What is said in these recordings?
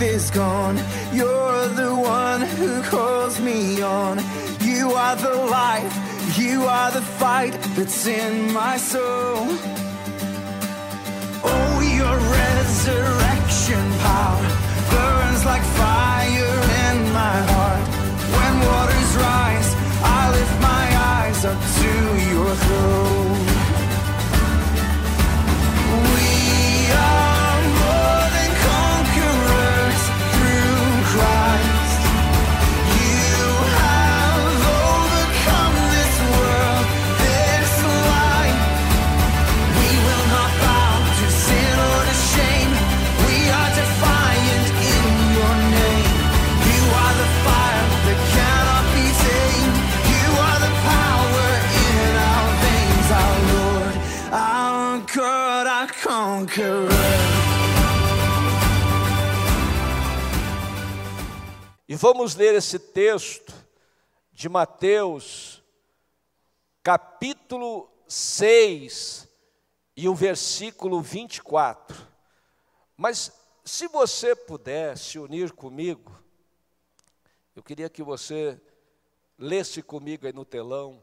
strength is gone. You're the one who calls me on. You are the life, you are the fight that's in my soul. Oh, your resurrection power burns like fire in my heart. When waters rise, I lift my eyes up to your throne. We are E vamos ler esse texto de Mateus, capítulo 6 e o versículo 24. Mas se você puder se unir comigo, eu queria que você lesse comigo aí no telão.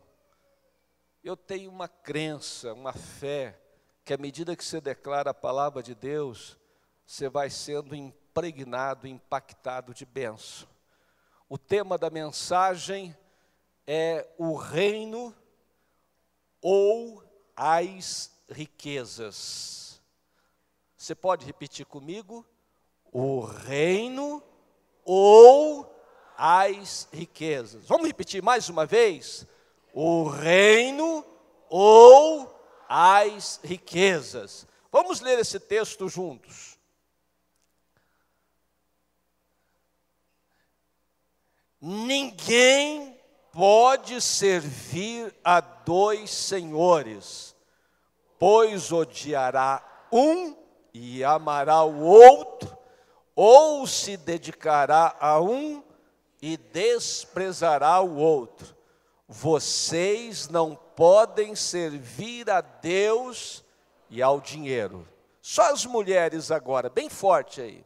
Eu tenho uma crença, uma fé, que à medida que você declara a palavra de Deus, você vai sendo impregnado, impactado de bênção. O tema da mensagem é o reino ou as riquezas. Você pode repetir comigo? O reino ou as riquezas. Vamos repetir mais uma vez? O reino ou as riquezas. Vamos ler esse texto juntos. Ninguém pode servir a dois senhores, pois odiará um e amará o outro, ou se dedicará a um e desprezará o outro. Vocês não podem servir a Deus e ao dinheiro. Só as mulheres agora, bem forte aí.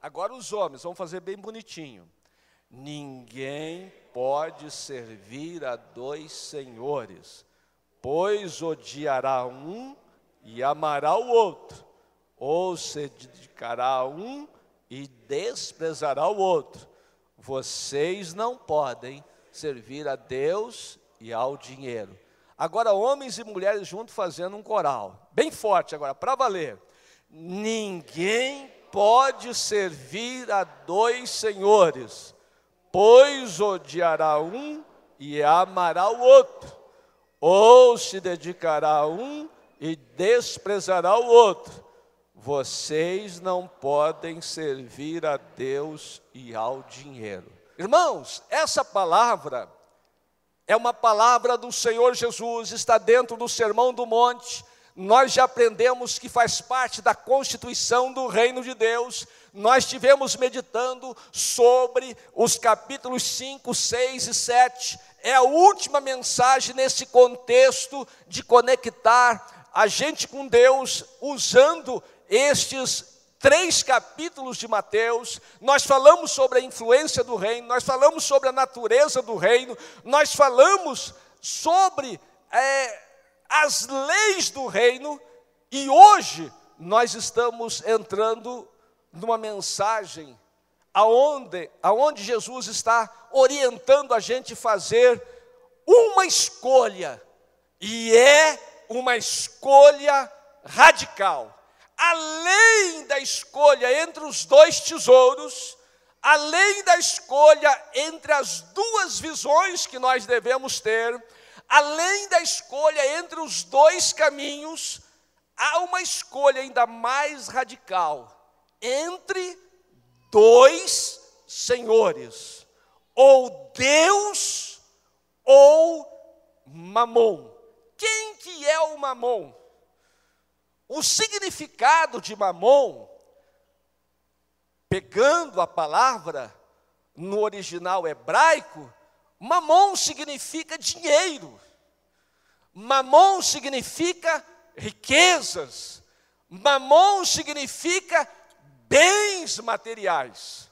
Agora os homens, vamos fazer bem bonitinho. Ninguém pode servir a dois senhores, pois odiará um e amará o outro, ou se dedicará a um e desprezará o outro. Vocês não podem servir a Deus e ao dinheiro. Agora, homens e mulheres juntos fazendo um coral, bem forte agora, para valer. Ninguém pode servir a dois senhores, pois odiará um e amará o outro, ou se dedicará a um e desprezará o outro. Vocês não podem servir a Deus e ao dinheiro. Irmãos, essa palavra é uma palavra do Senhor Jesus, está dentro do Sermão do Monte nós já aprendemos que faz parte da constituição do reino de Deus. Nós tivemos meditando sobre os capítulos 5, 6 e 7. É a última mensagem nesse contexto de conectar a gente com Deus usando estes três capítulos de Mateus, nós falamos sobre a influência do reino, nós falamos sobre a natureza do reino, nós falamos sobre é, as leis do reino, e hoje nós estamos entrando numa mensagem aonde, aonde Jesus está orientando a gente fazer uma escolha, e é uma escolha radical. Além da escolha entre os dois tesouros, além da escolha entre as duas visões que nós devemos ter, além da escolha entre os dois caminhos, há uma escolha ainda mais radical entre dois senhores, ou Deus ou Mamon. Quem que é o Mamon? o significado de mamon, pegando a palavra no original hebraico, mamon significa dinheiro. Mamon significa riquezas. Mamon significa bens materiais.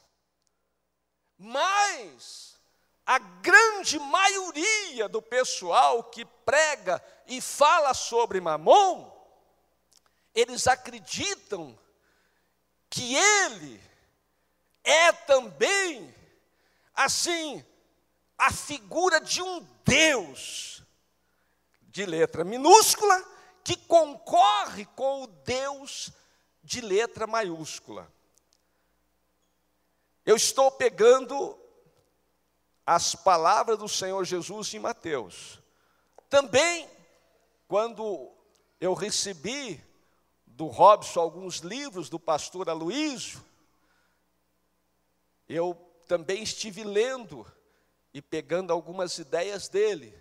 Mas a grande maioria do pessoal que prega e fala sobre mamon, eles acreditam que ele é também, assim, a figura de um Deus, de letra minúscula, que concorre com o Deus de letra maiúscula. Eu estou pegando as palavras do Senhor Jesus em Mateus. Também, quando eu recebi do Robson alguns livros do pastor Aloísio, eu também estive lendo e pegando algumas ideias dele,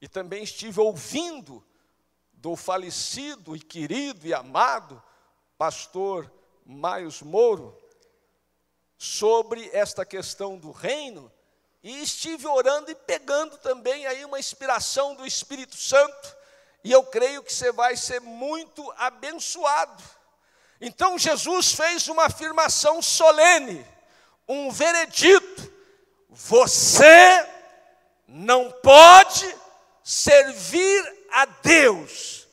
e também estive ouvindo do falecido e querido e amado pastor Maios Moro sobre esta questão do reino, e estive orando e pegando também aí uma inspiração do Espírito Santo, e eu creio que você vai ser muito abençoado. Então Jesus fez uma afirmação solene, um veredito: você não pode servir a Deus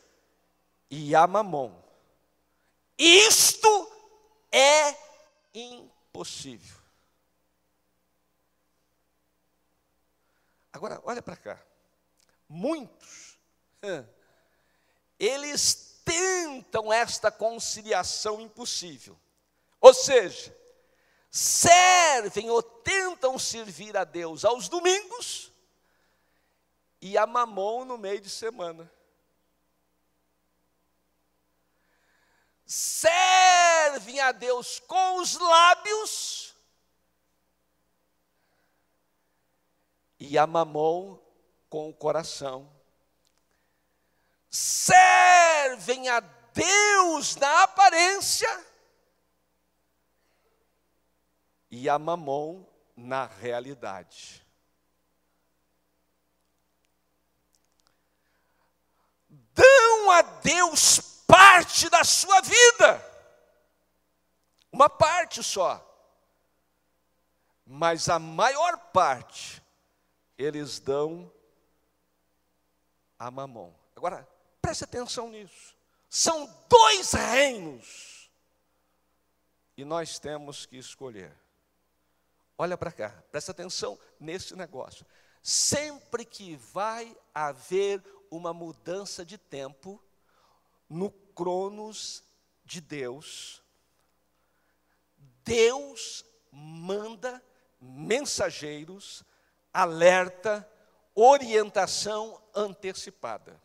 e a Mamon. Isto é impossível. Agora, olha para cá. Muitos, eles tentam esta conciliação impossível. Ou seja, servem ou tentam servir a Deus aos domingos e a mamon no meio de semana. Servem a Deus com os lábios e a mamon com o coração. Servem a Deus na aparência e a mamon na realidade. Dão a Deus parte da sua vida, uma parte só, mas a maior parte eles dão a mamon. Agora, preste atenção nisso. São dois reinos. E nós temos que escolher. Olha para cá, presta atenção nesse negócio. Sempre que vai haver uma mudança de tempo no cronos de Deus, Deus manda mensageiros, alerta, orientação antecipada.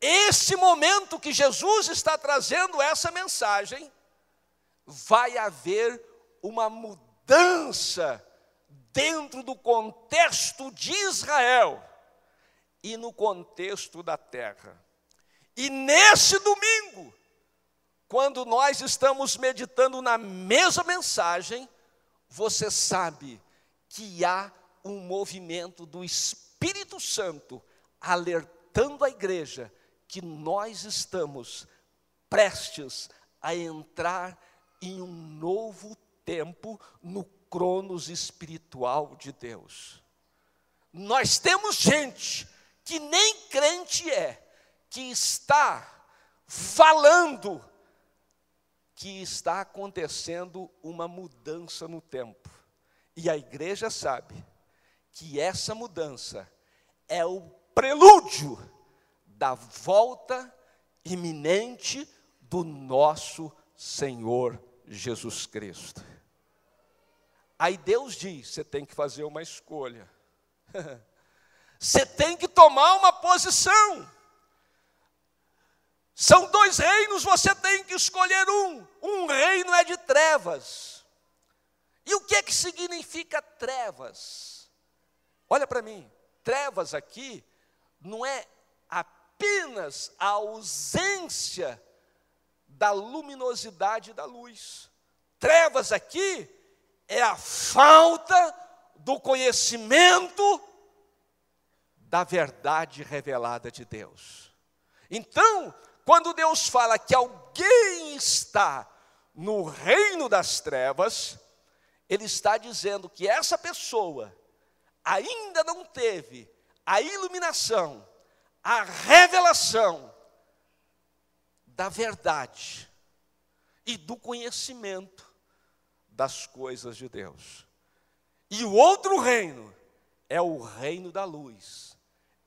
Esse momento que Jesus está trazendo essa mensagem, vai haver uma mudança dentro do contexto de Israel e no contexto da terra. E nesse domingo, quando nós estamos meditando na mesma mensagem, você sabe que há um movimento do Espírito Santo alertando a igreja que nós estamos prestes a entrar em um novo tempo no cronos espiritual de Deus. Nós temos gente que nem crente é, que está falando que está acontecendo uma mudança no tempo. E a igreja sabe que essa mudança é o prelúdio da volta iminente do nosso Senhor Jesus Cristo. Aí Deus diz: você tem que fazer uma escolha. Você tem que tomar uma posição. São dois reinos, você tem que escolher um. Um reino é de trevas. E o que é que significa trevas? Olha para mim, trevas aqui não é apenas a ausência da luminosidade da luz. Trevas aqui é a falta do conhecimento da verdade revelada de Deus. Então, quando Deus fala que alguém está no reino das trevas, Ele está dizendo que essa pessoa ainda não teve a iluminação, a revelação da verdade e do conhecimento das coisas de Deus. E o outro reino é o reino da luz,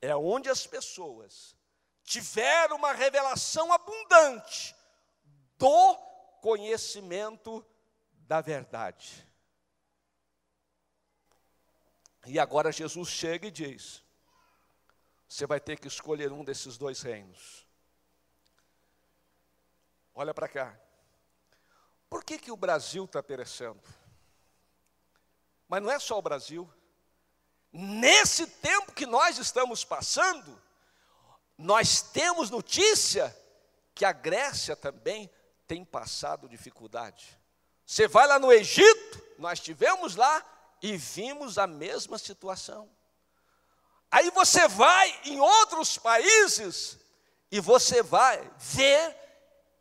é onde as pessoas tiveram uma revelação abundante do conhecimento da verdade. E agora Jesus chega e diz: você vai ter que escolher um desses dois reinos. Olha para cá. Por que, que o Brasil está perecendo? Mas não é só o Brasil. Nesse tempo que nós estamos passando, nós temos notícia que a Grécia também tem passado dificuldade. Você vai lá no Egito, nós estivemos lá e vimos a mesma situação. Aí você vai em outros países e você vai ver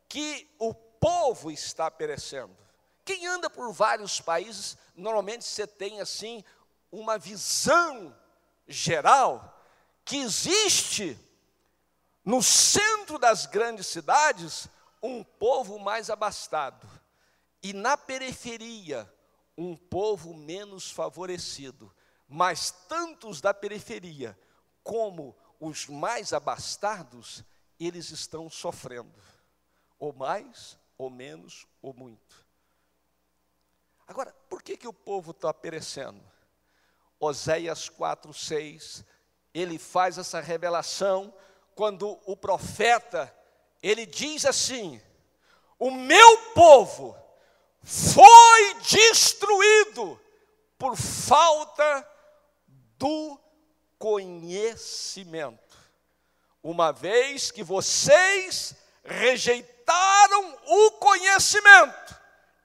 que o povo está perecendo. Quem anda por vários países, normalmente você tem assim uma visão geral que existe no centro das grandes cidades um povo mais abastado e na periferia um povo menos favorecido mas tantos da periferia como os mais abastados, eles estão sofrendo, ou mais, ou menos, ou muito. Agora, por que, que o povo está perecendo? Oséias 4, 6, ele faz essa revelação quando o profeta, ele diz assim: O meu povo foi destruído por falta do conhecimento. Uma vez que vocês rejeitaram o conhecimento,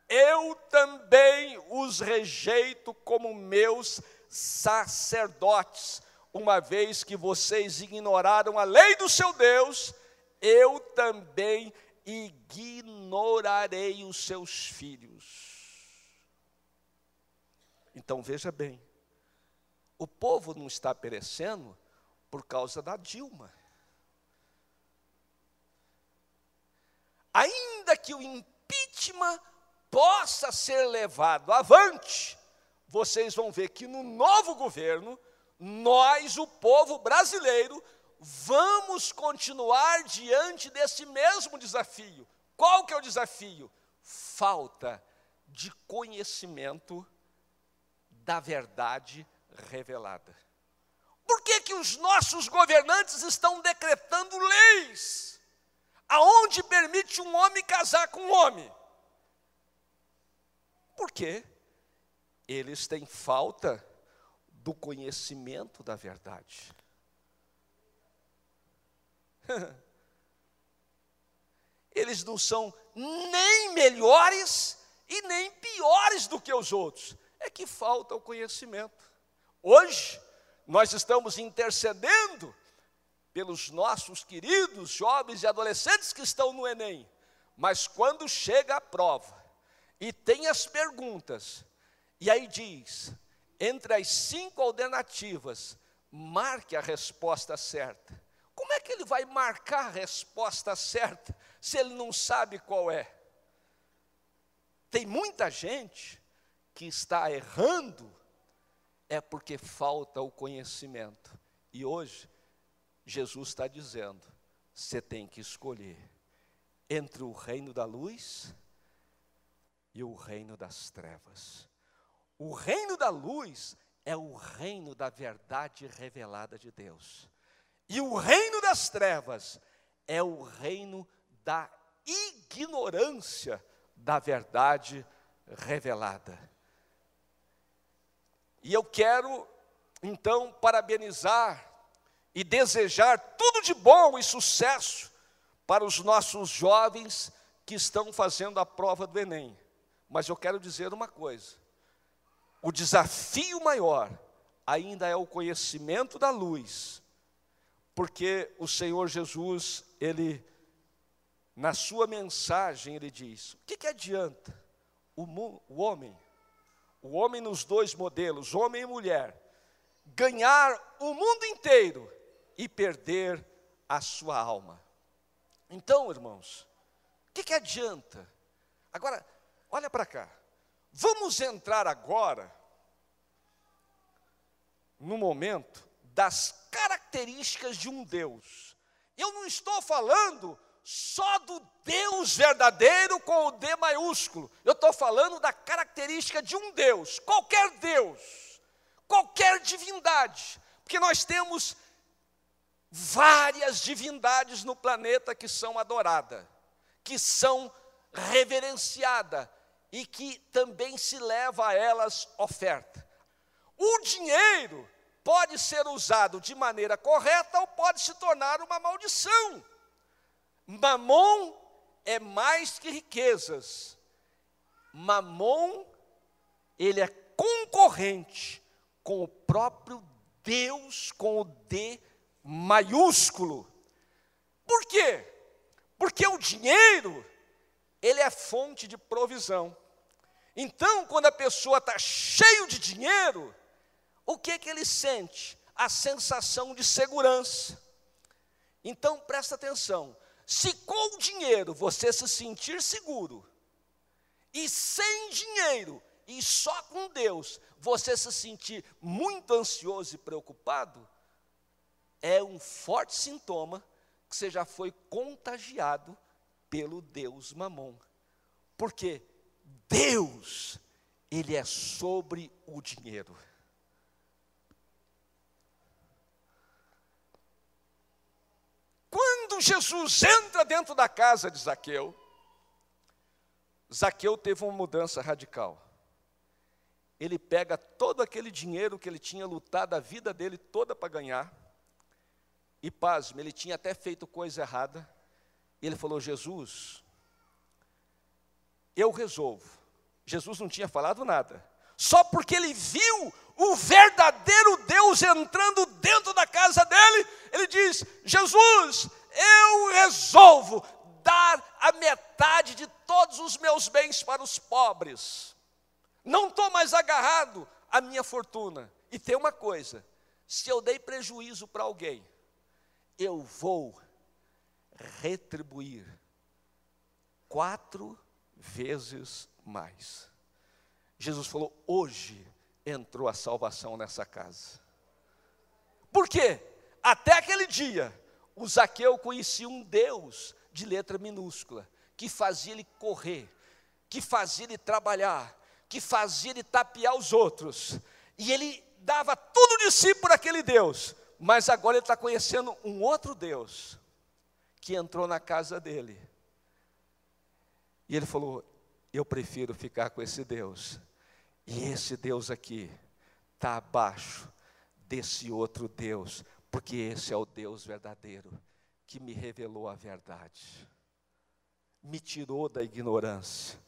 eu também os rejeito como meus sacerdotes. Uma vez que vocês ignoraram a lei do seu Deus, eu também ignorarei os seus filhos. Então veja bem, o povo não está perecendo por causa da Dilma. Ainda que o impeachment possa ser levado avante, vocês vão ver que no novo governo, nós, o povo brasileiro, vamos continuar diante desse mesmo desafio. Qual que é o desafio? Falta de conhecimento da verdade revelada. Por que, que os nossos governantes estão decretando leis aonde permite um homem casar com um homem? Porque eles têm falta do conhecimento da verdade. Eles não são nem melhores e nem piores do que os outros. É que falta o conhecimento. Hoje, nós estamos intercedendo pelos nossos queridos jovens e adolescentes que estão no Enem, mas quando chega a prova e tem as perguntas, e aí diz, entre as cinco alternativas, marque a resposta certa. Como é que ele vai marcar a resposta certa se ele não sabe qual é? Tem muita gente que está errando é porque falta o conhecimento. E hoje, Jesus está dizendo: você tem que escolher entre o reino da luz e o reino das trevas. O reino da luz é o reino da verdade revelada de Deus. E o reino das trevas é o reino da ignorância da verdade revelada. E eu quero, então, parabenizar e desejar tudo de bom e sucesso para os nossos jovens que estão fazendo a prova do Enem. Mas eu quero dizer uma coisa: o desafio maior ainda é o conhecimento da luz, porque o Senhor Jesus, ele, na sua mensagem, ele diz: o que, que adianta o, o homem, o homem nos dois modelos, homem e mulher, ganhar o mundo inteiro e perder a sua alma? Então, irmãos, o que, que adianta? Agora, olha para cá, vamos entrar agora no momento das características de um Deus. Eu não estou falando só do Deus verdadeiro com o D maiúsculo. Eu estou falando da característica de um Deus, qualquer Deus, qualquer divindade, porque nós temos várias divindades no planeta que são adoradas, que são reverenciadas e que também se leva a elas oferta. O dinheiro pode ser usado de maneira correta ou pode se tornar uma maldição. Mamon é mais que riquezas. Mamon, ele é concorrente com o próprio Deus, com o D maiúsculo. Por quê? Porque o dinheiro, ele é fonte de provisão. Então, quando a pessoa está cheio de dinheiro, o que que ele sente? A sensação de segurança. Então presta atenção. Se com o dinheiro você se sentir seguro, e sem dinheiro e só com Deus você se sentir muito ansioso e preocupado, é um forte sintoma que você já foi contagiado pelo Deus Mamon. Porque Deus, ele é sobre o dinheiro. Quando Jesus entra dentro da casa de Zaqueu, Zaqueu teve uma mudança radical. Ele pega todo aquele dinheiro que ele tinha lutado a vida dele toda para ganhar, e pasme, ele tinha até feito coisa errada, e ele falou: Jesus, eu resolvo. Jesus não tinha falado nada, só porque ele viu o verdadeiro Deus entrando dentro da casa dele, ele diz: Jesus, eu resolvo dar a metade de todos os meus bens para os pobres. Não estou mais agarrado à minha fortuna. E tem uma coisa: se eu dei prejuízo para alguém, eu vou retribuir quatro vezes mais. Jesus falou: hoje entrou a salvação nessa casa. Por quê? Até aquele dia, o Zaqueu conhecia um Deus de letra minúscula, que fazia ele correr, que fazia ele trabalhar, que fazia ele tapear os outros, e ele dava tudo de si por aquele Deus, mas agora ele está conhecendo um outro Deus, que entrou na casa dele, e ele falou: Eu prefiro ficar com esse Deus, e esse Deus aqui está abaixo desse outro Deus, porque esse é o Deus verdadeiro que me revelou a verdade, me tirou da ignorância.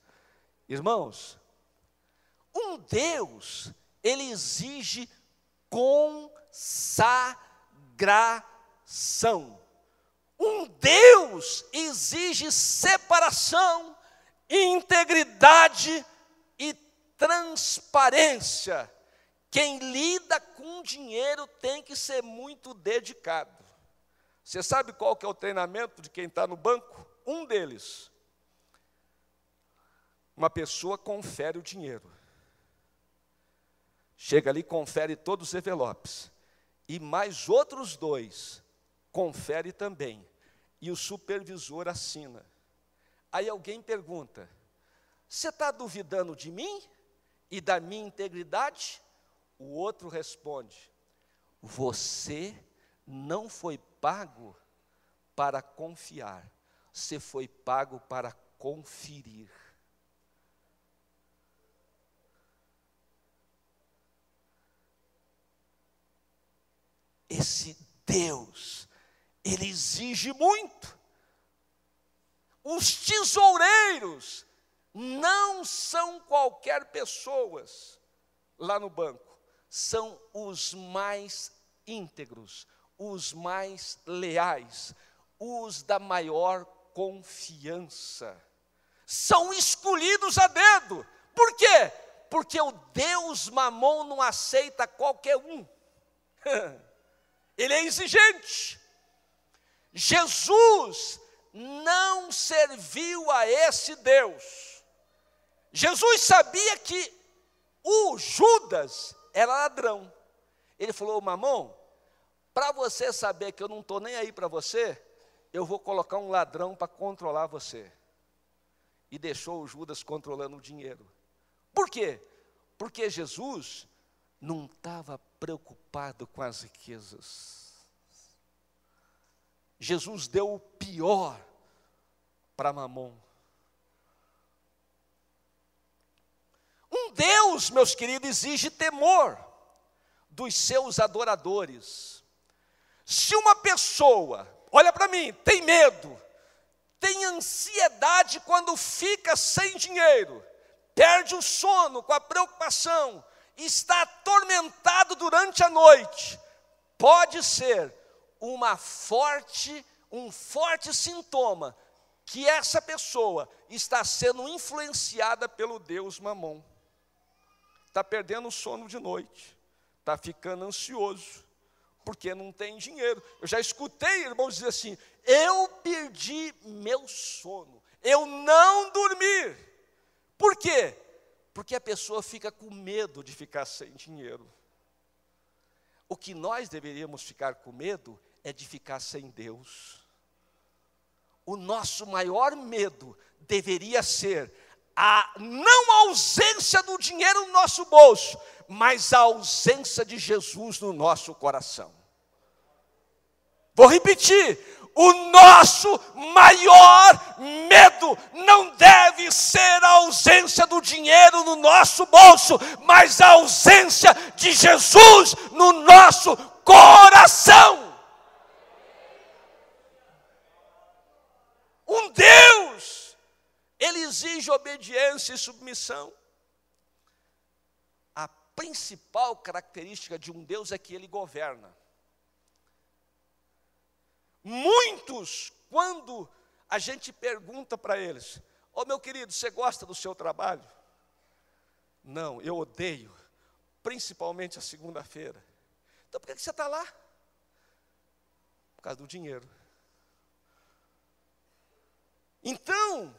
Irmãos, um Deus, ele exige consagração. Um Deus exige separação, integridade e transparência. Quem lida com dinheiro tem que ser muito dedicado. Você sabe qual que é o treinamento de quem está no banco? Um deles. Uma pessoa confere o dinheiro. Chega ali, confere todos os envelopes. E mais outros dois confere também. E o supervisor assina. Aí alguém pergunta: Você está duvidando de mim e da minha integridade? O outro responde: Você não foi pago para confiar, você foi pago para conferir. Esse Deus, ele exige muito. Os tesoureiros não são qualquer pessoas lá no banco, são os mais íntegros, os mais leais, os da maior confiança. São escolhidos a dedo. Por quê? Porque o Deus mamon não aceita qualquer um. Ele é exigente. Jesus não serviu a esse Deus. Jesus sabia que o Judas era ladrão. Ele falou: Mamon, para você saber que eu não estou nem aí para você, eu vou colocar um ladrão para controlar você. E deixou o Judas controlando o dinheiro. Por quê? Porque Jesus não estava preocupado com as riquezas. Jesus deu o pior para Mamon. Um Deus, meus queridos, exige temor dos seus adoradores. Se uma pessoa, olha para mim, tem medo, tem ansiedade quando fica sem dinheiro, perde o sono com a preocupação, está atormentado durante a noite, pode ser uma forte, um forte sintoma que essa pessoa está sendo influenciada pelo Deus Mamon. Está perdendo o sono de noite, está ficando ansioso, porque não tem dinheiro. Eu já escutei irmãos dizer assim: eu perdi meu sono, eu não dormi. Por quê? Porque a pessoa fica com medo de ficar sem dinheiro. O que nós deveríamos ficar com medo é de ficar sem Deus. O nosso maior medo deveria ser a não ausência do dinheiro no nosso bolso, mas a ausência de Jesus no nosso coração. Vou repetir: o nosso maior medo não deve ser a ausência do dinheiro no nosso bolso, mas a ausência de Jesus no nosso coração. Um Deus, ele exige obediência e submissão. A principal característica de um Deus é que ele governa. Muitos, quando a gente pergunta para eles: Ô oh, meu querido, você gosta do seu trabalho? Não, eu odeio, principalmente a segunda-feira. Então por que você está lá? Por causa do dinheiro. Então,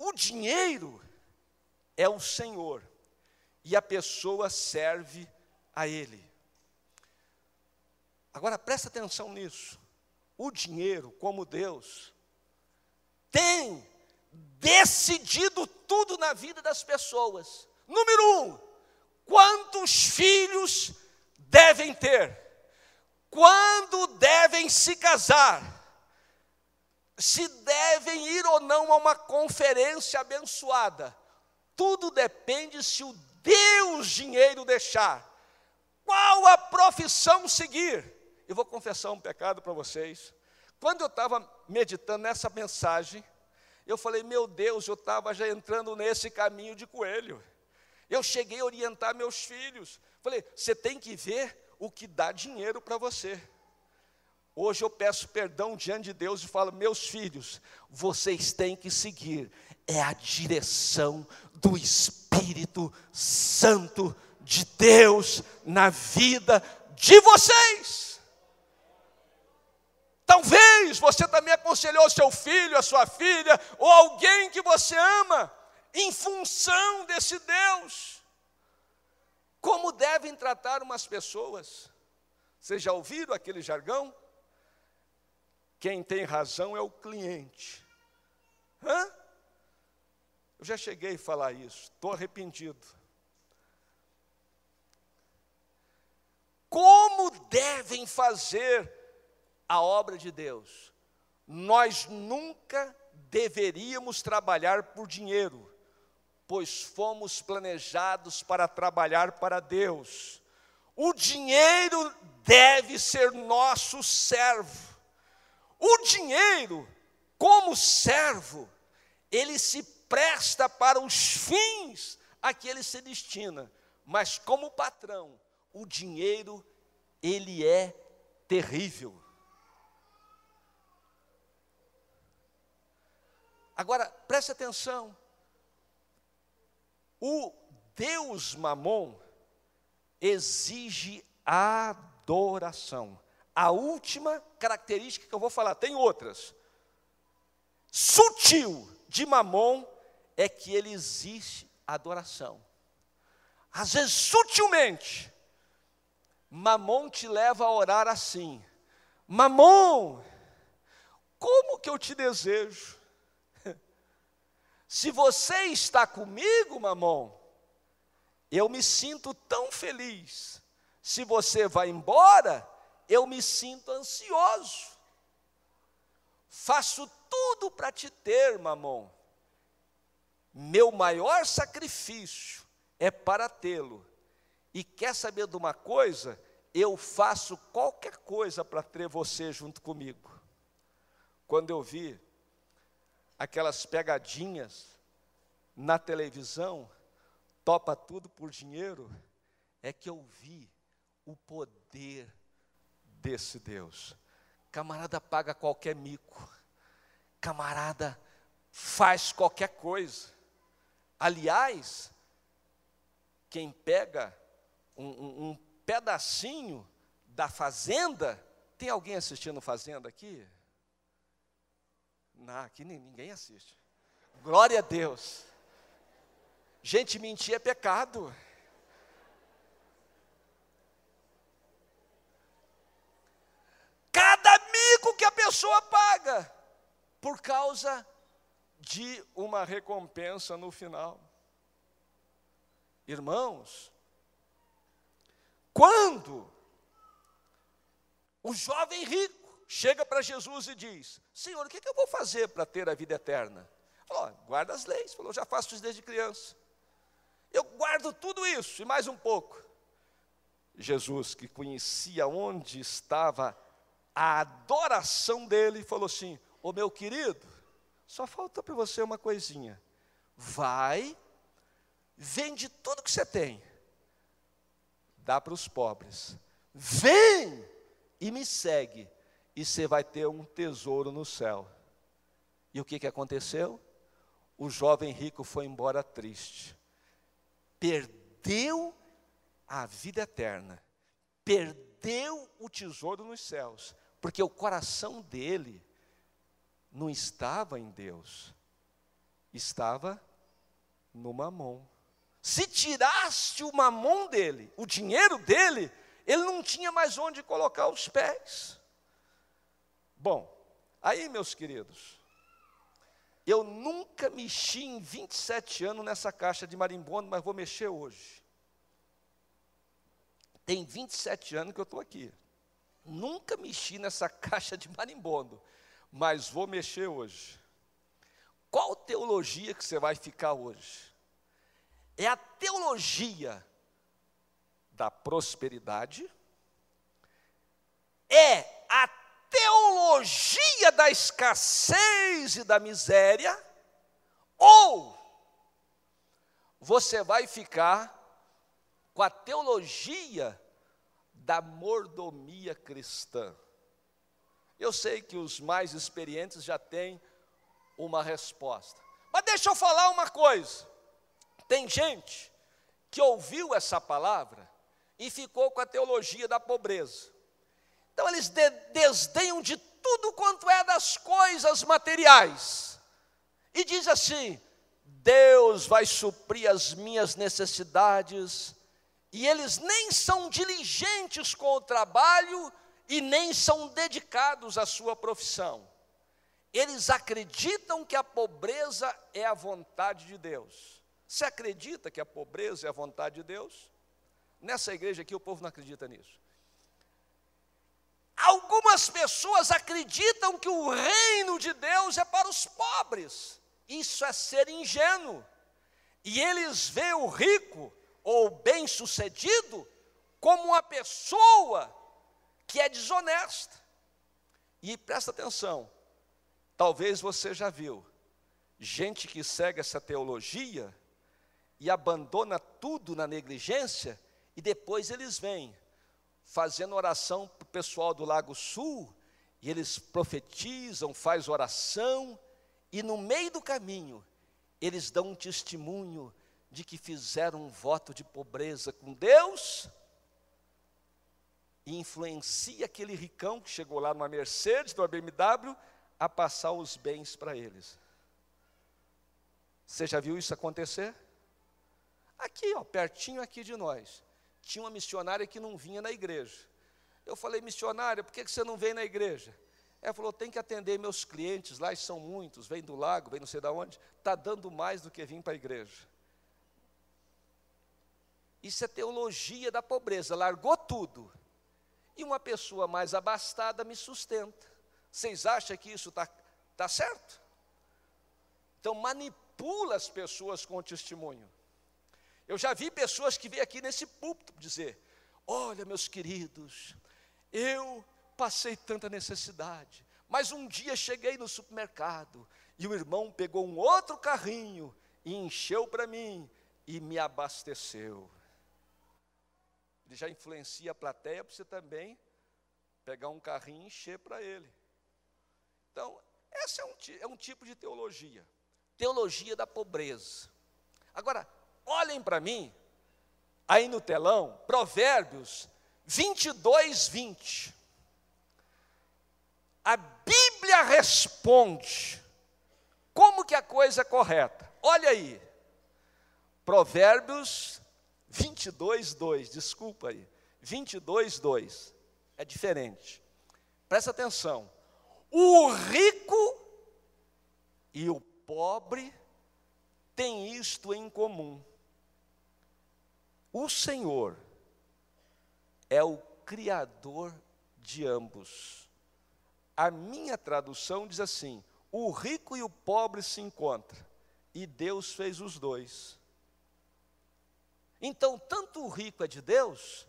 o dinheiro é o Senhor e a pessoa serve a Ele. Agora presta atenção nisso. O dinheiro, como Deus, tem decidido tudo na vida das pessoas. Número um, quantos filhos devem ter? Quando devem se casar? Se devem ir ou não a uma conferência abençoada. Tudo depende se o Deus dinheiro deixar. Qual a profissão seguir? Eu vou confessar um pecado para vocês. Quando eu estava meditando nessa mensagem, eu falei, meu Deus, eu estava já entrando nesse caminho de coelho. Eu cheguei a orientar meus filhos. Falei, você tem que ver o que dá dinheiro para você. Hoje eu peço perdão diante de Deus e falo: meus filhos, vocês têm que seguir, é a direção do Espírito Santo de Deus na vida de vocês. Talvez você também aconselhou seu filho, a sua filha, ou alguém que você ama, em função desse Deus. Como devem tratar umas pessoas? Vocês já ouviram aquele jargão? Quem tem razão é o cliente. Hã? Eu já cheguei a falar isso, estou arrependido. Como devem fazer a obra de Deus? Nós nunca deveríamos trabalhar por dinheiro, pois fomos planejados para trabalhar para Deus. O dinheiro deve ser nosso servo. O dinheiro, como servo, ele se presta para os fins a que ele se destina, mas como patrão, o dinheiro ele é terrível. Agora, preste atenção. O Deus Mamon exige adoração. A última característica que eu vou falar, tem outras. Sutil de Mamon é que ele exige adoração. Às vezes, sutilmente, Mamon te leva a orar assim: Mamon, como que eu te desejo? Se você está comigo, Mamon, eu me sinto tão feliz. Se você vai embora, eu me sinto ansioso. Faço tudo para te ter, Mamon. Meu maior sacrifício é para tê-lo. E quer saber de uma coisa? Eu faço qualquer coisa para ter você junto comigo. Quando eu vi aquelas pegadinhas na televisão, topa tudo por dinheiro, é que eu vi o poder desse Deus. Camarada paga qualquer mico, camarada faz qualquer coisa. Aliás, quem pega um, um, um pedacinho da fazenda, tem alguém assistindo Fazenda aqui? Não, aqui ninguém assiste. Glória a Deus. Gente, mentir é pecado. Cada amigo que a pessoa paga, por causa de uma recompensa no final. Irmãos, quando o jovem rico chega para Jesus e diz: Senhor, o que, é que eu vou fazer para ter a vida eterna? Falou, guarda as leis. Falou, já faço isso desde criança. Eu guardo tudo isso e mais um pouco. Jesus, que conhecia onde estava a adoração dele, falou assim: Ô meu querido, só falta para você uma coisinha. Vai, vende tudo que você tem, dá para os pobres. Vem e me segue, e você vai ter um tesouro no céu. E o que, que aconteceu? O jovem rico foi embora triste, perdeu a vida eterna, perdeu o tesouro nos céus, porque o coração dele não estava em Deus, estava no mamon. Se tirasse o mamon dele, o dinheiro dele, ele não tinha mais onde colocar os pés. Bom, aí, meus queridos, eu nunca mexi em 27 anos nessa caixa de marimbondo, mas vou mexer hoje. Tem 27 anos que eu estou aqui. Nunca mexi nessa caixa de marimbondo mas vou mexer hoje. Qual teologia que você vai ficar hoje? É a teologia da prosperidade? É a teologia da escassez e da miséria? Ou você vai ficar com a teologia da mordomia cristã? Eu sei que os mais experientes já têm uma resposta. Mas deixa eu falar uma coisa. Tem gente que ouviu essa palavra e ficou com a teologia da pobreza. Então eles de desdenham de tudo quanto é das coisas materiais. E diz assim: Deus vai suprir as minhas necessidades, e eles nem são diligentes com o trabalho e nem são dedicados à sua profissão. Eles acreditam que a pobreza é a vontade de Deus. Você acredita que a pobreza é a vontade de Deus? Nessa igreja aqui o povo não acredita nisso. Algumas pessoas acreditam que o reino de Deus é para os pobres. Isso é ser ingênuo. E eles veem o rico ou bem-sucedido como uma pessoa que é desonesta. E presta atenção, talvez você já viu, gente que segue essa teologia e abandona tudo na negligência, e depois eles vêm fazendo oração para o pessoal do Lago Sul, e eles profetizam, faz oração, e no meio do caminho, eles dão um testemunho de que fizeram um voto de pobreza com Deus, e influencia aquele ricão que chegou lá numa Mercedes, numa BMW, a passar os bens para eles. Você já viu isso acontecer? Aqui, ó, pertinho aqui de nós, tinha uma missionária que não vinha na igreja. Eu falei, missionária, por que você não vem na igreja? Ela falou, tem que atender meus clientes, lá são muitos, vem do lago, vem não sei de onde, está dando mais do que vir para a igreja. Isso é teologia da pobreza, largou tudo. E uma pessoa mais abastada me sustenta. Vocês acham que isso está tá certo? Então manipula as pessoas com o testemunho. Eu já vi pessoas que vêm aqui nesse púlpito dizer: Olha, meus queridos, eu passei tanta necessidade, mas um dia cheguei no supermercado e o irmão pegou um outro carrinho e encheu para mim e me abasteceu. Ele já influencia a plateia para você também pegar um carrinho e encher para ele. Então, esse é um, é um tipo de teologia. Teologia da pobreza. Agora, olhem para mim, aí no telão, Provérbios 22, 20. A Bíblia responde como que a coisa é correta. Olha aí, Provérbios 22, 2, desculpa aí, 22, 2, é diferente. Presta atenção, o rico e o pobre têm isto em comum o Senhor é o Criador de ambos. A minha tradução diz assim: o rico e o pobre se encontram, e Deus fez os dois. Então, tanto o rico é de Deus,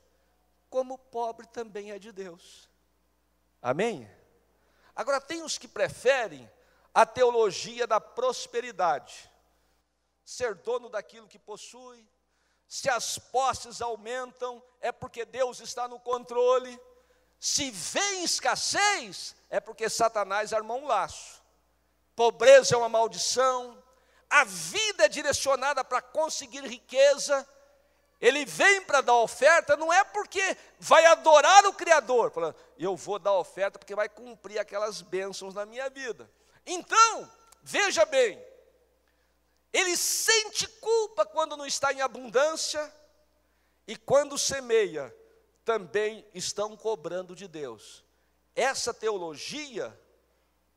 como o pobre também é de Deus. Amém? Agora, tem os que preferem a teologia da prosperidade, ser dono daquilo que possui, se as posses aumentam, é porque Deus está no controle. Se vem escassez, é porque Satanás armou um laço. Pobreza é uma maldição. A vida é direcionada para conseguir riqueza. Ele vem para dar oferta, não é porque vai adorar o Criador, falando, eu vou dar oferta porque vai cumprir aquelas bênçãos na minha vida. Então, veja bem, ele sente culpa quando não está em abundância, e quando semeia, também estão cobrando de Deus. Essa teologia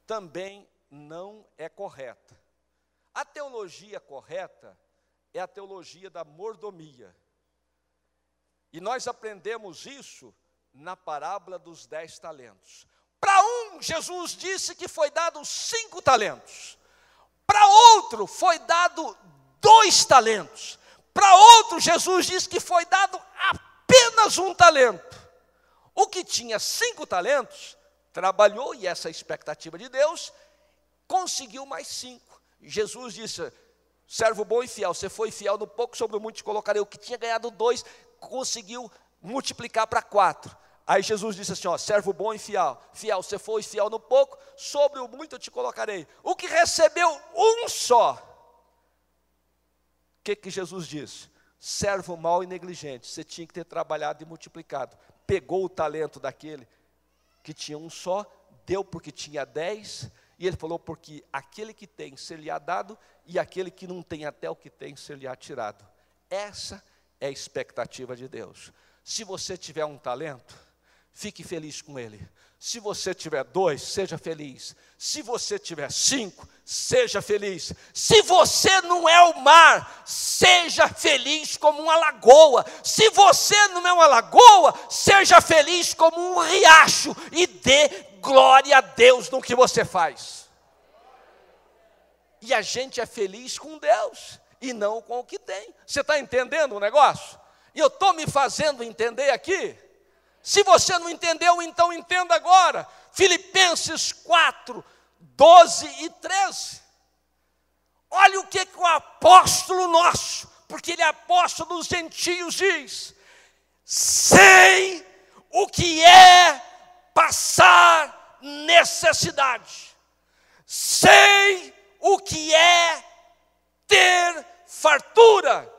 também não é correta. A teologia correta é a teologia da mordomia. E nós aprendemos isso na parábola dos dez talentos. Para um, Jesus disse que foi dado cinco talentos. Para outro foi dado dois talentos. Para outro, Jesus disse que foi dado apenas um talento. O que tinha cinco talentos, trabalhou, e essa é a expectativa de Deus, conseguiu mais cinco. Jesus disse: servo bom e fiel, você foi fiel no pouco, sobre o muito te colocarei. O que tinha ganhado dois, conseguiu multiplicar para quatro. Aí Jesus disse assim: ó, servo bom e fiel, fiel, você foi fiel no pouco, sobre o muito eu te colocarei. O que recebeu um só. O que, que Jesus disse? Servo mau e negligente, você tinha que ter trabalhado e multiplicado. Pegou o talento daquele que tinha um só, deu porque tinha dez, e ele falou: porque aquele que tem ser-lhe-á dado, e aquele que não tem até o que tem ser-lhe-á tirado. Essa é a expectativa de Deus. Se você tiver um talento, fique feliz com ele. Se você tiver dois, seja feliz. Se você tiver cinco, seja feliz. Se você não é o mar, seja feliz como uma lagoa. Se você não é uma lagoa, seja feliz como um riacho e dê glória a Deus no que você faz. E a gente é feliz com Deus e não com o que tem. Você está entendendo o negócio? E eu estou me fazendo entender aqui? Se você não entendeu, então entenda agora. Filipenses 4, 12 e 13. Olha o que, que o apóstolo nosso, porque ele é apóstolo dos gentios, diz: sei o que é passar necessidade, sei o que é ter fartura,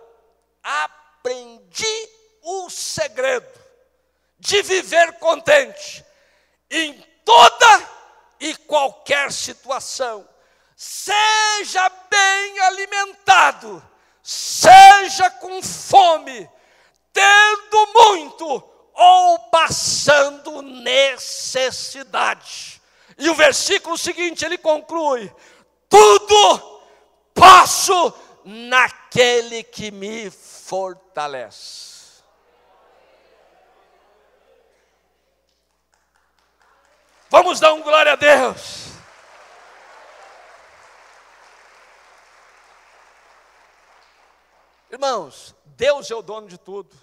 aprendi o segredo de viver contente em toda e qualquer situação. Seja bem alimentado, seja com fome, tendo muito ou passando necessidade. E o versículo seguinte ele conclui: tudo posso naquele que me fortalece. Vamos dar um glória a Deus. Irmãos, Deus é o dono de tudo.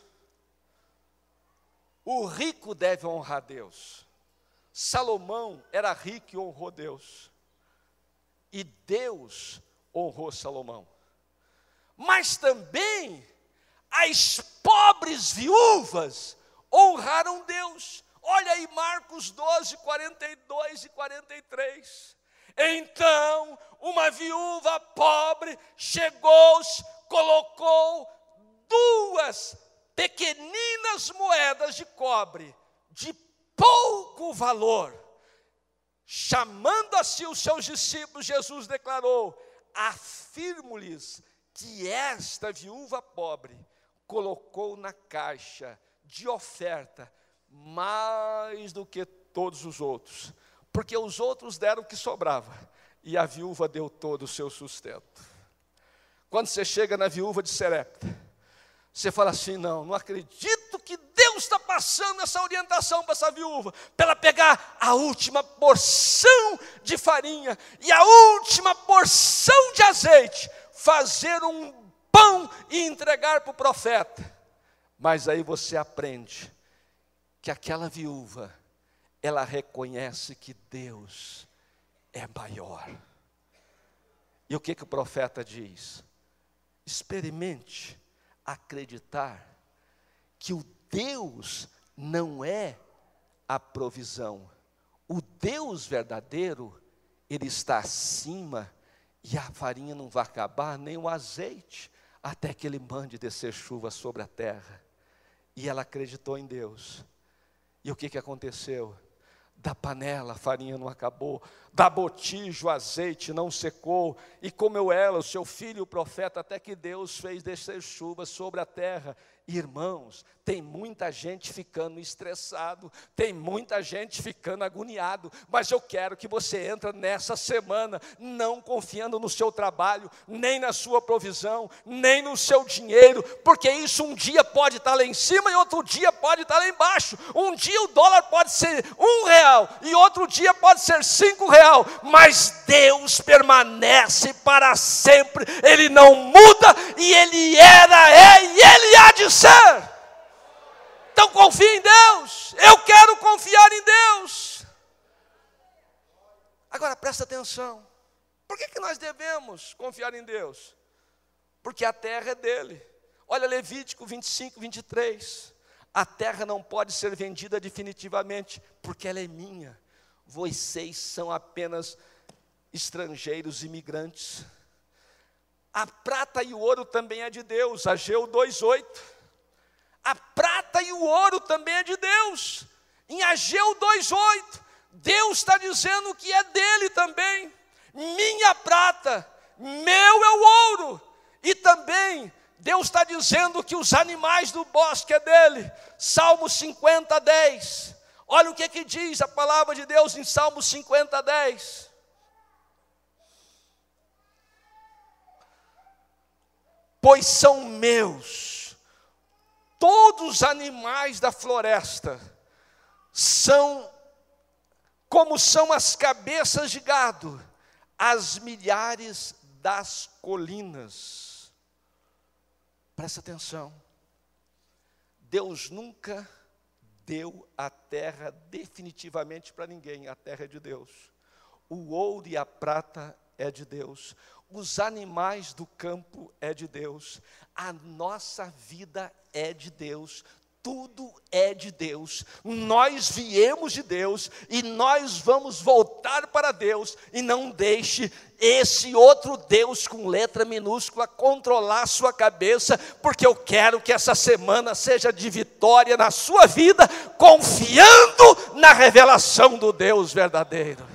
O rico deve honrar Deus. Salomão era rico e honrou Deus. E Deus honrou Salomão. Mas também as pobres viúvas honraram Deus. Olha aí Marcos 12, 42 e 43. Então, uma viúva pobre chegou-se, colocou duas pequeninas moedas de cobre, de pouco valor. Chamando assim os seus discípulos, Jesus declarou: Afirmo-lhes que esta viúva pobre colocou na caixa de oferta mais do que todos os outros, porque os outros deram o que sobrava e a viúva deu todo o seu sustento. Quando você chega na viúva de Serepta, você fala assim: não, não acredito que Deus está passando essa orientação para essa viúva, para ela pegar a última porção de farinha e a última porção de azeite, fazer um pão e entregar para o profeta. Mas aí você aprende que aquela viúva, ela reconhece que Deus é maior. E o que, que o profeta diz? Experimente acreditar que o Deus não é a provisão. O Deus verdadeiro, ele está acima e a farinha não vai acabar, nem o azeite, até que ele mande descer chuva sobre a terra. E ela acreditou em Deus. E o que, que aconteceu? Da panela a farinha não acabou, da botija o azeite não secou, e comeu ela, o seu filho, o profeta, até que Deus fez descer chuva sobre a terra, Irmãos, tem muita gente ficando estressado, tem muita gente ficando agoniado, mas eu quero que você entre nessa semana não confiando no seu trabalho, nem na sua provisão, nem no seu dinheiro, porque isso um dia pode estar lá em cima e outro dia pode estar lá embaixo. Um dia o dólar pode ser um real e outro dia pode ser cinco real, mas Deus permanece para sempre. Ele não muda e Ele era, é e Ele há de ser. Então confie em Deus. Eu quero confiar em Deus. Agora presta atenção. Por que, que nós devemos confiar em Deus? Porque a terra é dele. Olha Levítico 25, 23. A terra não pode ser vendida definitivamente, porque ela é minha. Vocês são apenas estrangeiros imigrantes. A prata e o ouro também é de Deus, Ageu 2,8. A prata e o ouro também é de Deus. Em Ageu 2,8, Deus está dizendo que é dele também. Minha prata, meu é o ouro. E também Deus está dizendo que os animais do bosque é dele. Salmo 50, 10. Olha o que, que diz a palavra de Deus em Salmo 50, 10. Pois são meus todos os animais da floresta são como são as cabeças de gado, as milhares das colinas. Presta atenção. Deus nunca deu a terra definitivamente para ninguém, a terra é de Deus. O ouro e a prata é de Deus. Os animais do campo é de Deus. A nossa vida é de Deus. Tudo é de Deus. Nós viemos de Deus e nós vamos voltar para Deus. E não deixe esse outro Deus com letra minúscula controlar sua cabeça, porque eu quero que essa semana seja de vitória na sua vida, confiando na revelação do Deus verdadeiro.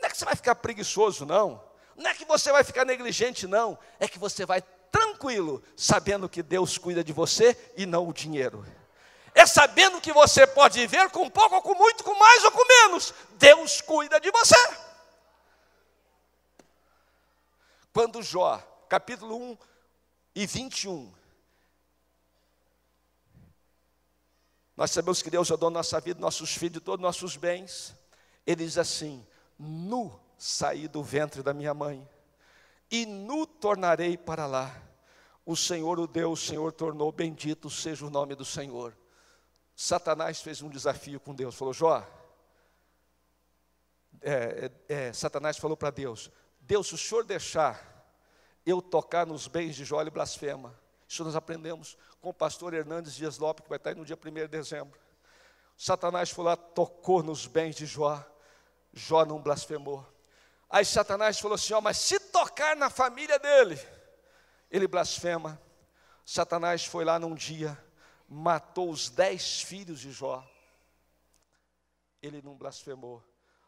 Não é que você vai ficar preguiçoso, não. Não é que você vai ficar negligente, não. É que você vai tranquilo, sabendo que Deus cuida de você e não o dinheiro. É sabendo que você pode viver com pouco ou com muito, com mais ou com menos. Deus cuida de você. Quando Jó, capítulo 1 e 21, nós sabemos que Deus é dono da nossa vida, nossos filhos todos os nossos bens. Ele diz assim: Nu saí do ventre da minha mãe e nu tornarei para lá. O Senhor o deu, o Senhor tornou, bendito seja o nome do Senhor. Satanás fez um desafio com Deus, falou: Jó, é, é, é, Satanás falou para Deus: Deus, se o Senhor deixar eu tocar nos bens de Jó, ele blasfema. Isso nós aprendemos com o pastor Hernandes Dias Lopes, que vai estar aí no dia 1 de dezembro. Satanás foi lá, tocou nos bens de Jó, Jó não blasfemou. Aí Satanás falou assim: ó, mas se tocar na família dele, ele blasfema. Satanás foi lá num dia, matou os dez filhos de Jó. Ele não blasfemou.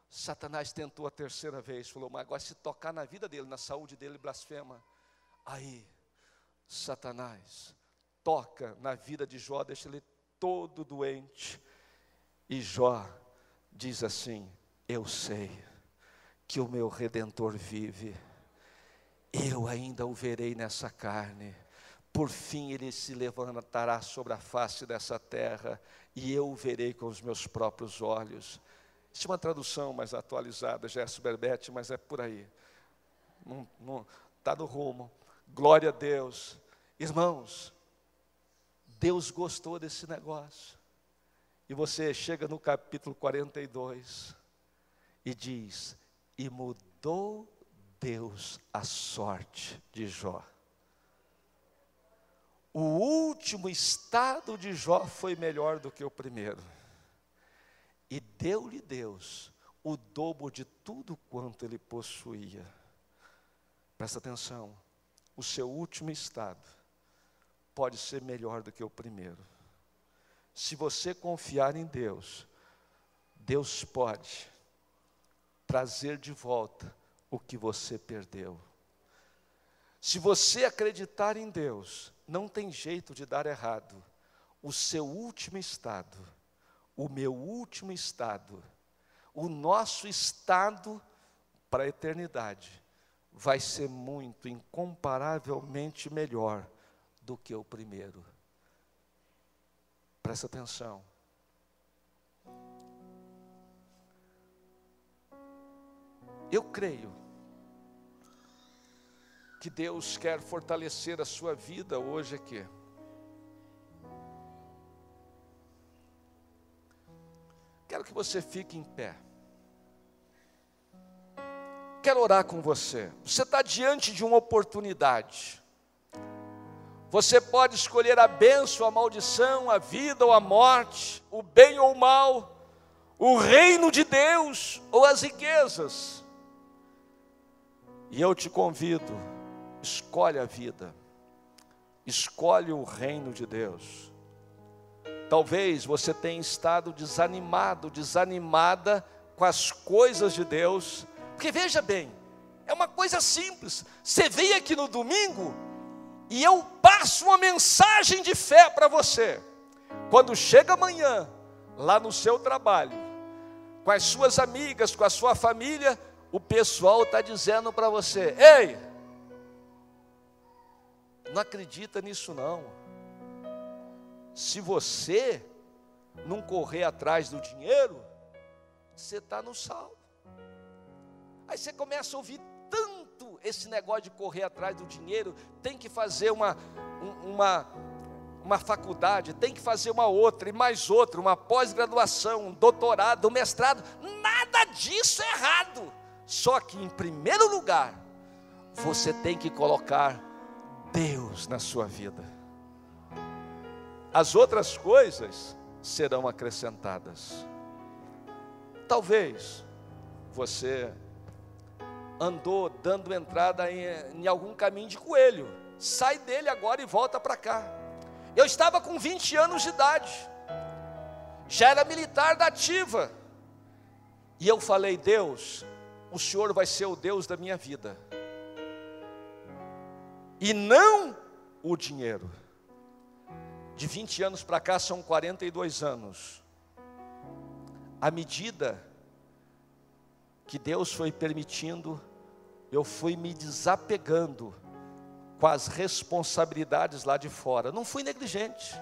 Satanás tentou a terceira vez, falou, mas agora se tocar na vida dele, na saúde dele, ele blasfema. Aí, Satanás toca na vida de Jó, deixa ele todo doente. E Jó diz assim: Eu sei que o meu redentor vive, eu ainda o verei nessa carne. Por fim ele se levantará sobre a face dessa terra, e eu o verei com os meus próprios olhos. Isso é uma tradução mais atualizada, Gerson Berbete, mas é por aí. Está no rumo. Glória a Deus. Irmãos, Deus gostou desse negócio. E você chega no capítulo 42 e diz: E mudou Deus a sorte de Jó. O último estado de Jó foi melhor do que o primeiro. E deu-lhe Deus o dobro de tudo quanto ele possuía. Presta atenção, o seu último estado pode ser melhor do que o primeiro. Se você confiar em Deus, Deus pode trazer de volta o que você perdeu. Se você acreditar em Deus, não tem jeito de dar errado. O seu último estado, o meu último estado, o nosso estado para a eternidade, vai ser muito, incomparavelmente melhor do que o primeiro. Presta atenção. Eu creio que Deus quer fortalecer a sua vida hoje aqui. Quero que você fique em pé. Quero orar com você. Você está diante de uma oportunidade. Você pode escolher a bênção, a maldição, a vida ou a morte, o bem ou o mal, o reino de Deus ou as riquezas. E eu te convido, escolhe a vida, escolhe o reino de Deus. Talvez você tenha estado desanimado, desanimada com as coisas de Deus, porque veja bem, é uma coisa simples. Você vem aqui no domingo e eu passo uma mensagem de fé para você. Quando chega amanhã, lá no seu trabalho, com as suas amigas, com a sua família, o pessoal está dizendo para você: ei, não acredita nisso não. Se você não correr atrás do dinheiro, você está no salvo. Aí você começa a ouvir tanto esse negócio de correr atrás do dinheiro, tem que fazer uma, uma uma faculdade, tem que fazer uma outra e mais outra, uma pós-graduação, um doutorado, um mestrado, nada disso é errado. Só que em primeiro lugar, você tem que colocar Deus na sua vida. As outras coisas serão acrescentadas. Talvez você andou dando entrada em, em algum caminho de coelho. Sai dele agora e volta para cá. Eu estava com 20 anos de idade, já era militar da ativa, e eu falei: Deus, o Senhor vai ser o Deus da minha vida, e não o dinheiro. De 20 anos para cá são 42 anos. À medida que Deus foi permitindo, eu fui me desapegando com as responsabilidades lá de fora. Não fui negligente.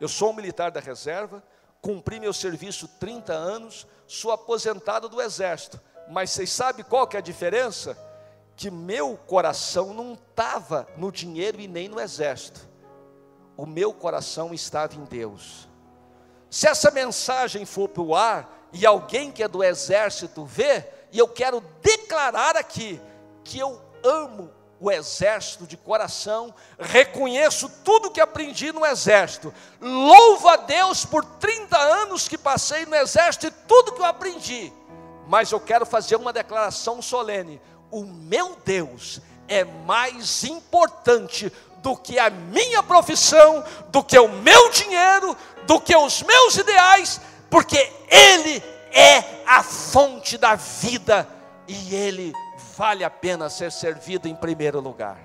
Eu sou um militar da reserva, cumpri meu serviço 30 anos, sou aposentado do exército. Mas vocês sabem qual que é a diferença? Que meu coração não estava no dinheiro e nem no exército. O meu coração estava em Deus. Se essa mensagem for para o ar e alguém que é do exército ver, e eu quero declarar aqui que eu amo o exército de coração, reconheço tudo que aprendi no exército, louvo a Deus por 30 anos que passei no exército e tudo que eu aprendi, mas eu quero fazer uma declaração solene: o meu Deus é mais importante do que a minha profissão, do que o meu dinheiro, do que os meus ideais, porque Ele é a fonte da vida e Ele vale a pena ser servido em primeiro lugar.